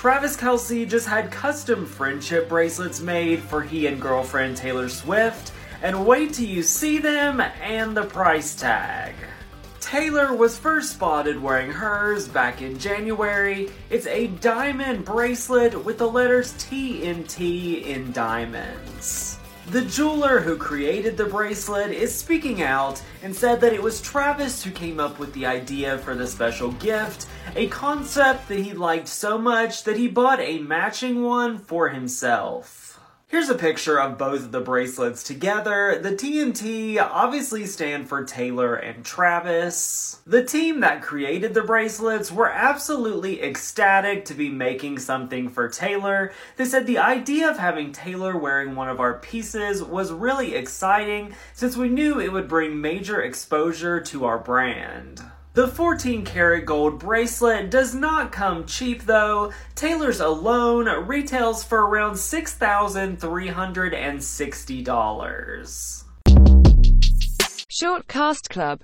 Travis Kelce just had custom friendship bracelets made for he and girlfriend Taylor Swift, and wait till you see them and the price tag. Taylor was first spotted wearing hers back in January. It's a diamond bracelet with the letters TNT in diamonds. The jeweler who created the bracelet is speaking out and said that it was Travis who came up with the idea for the special gift, a concept that he liked so much that he bought a matching one for himself. Here's a picture of both of the bracelets together. The TNT obviously stand for Taylor and Travis. The team that created the bracelets were absolutely ecstatic to be making something for Taylor. They said the idea of having Taylor wearing one of our pieces was really exciting since we knew it would bring major exposure to our brand. The 14 karat gold bracelet does not come cheap though. Taylor's alone retails for around $6,360. Short Cast Club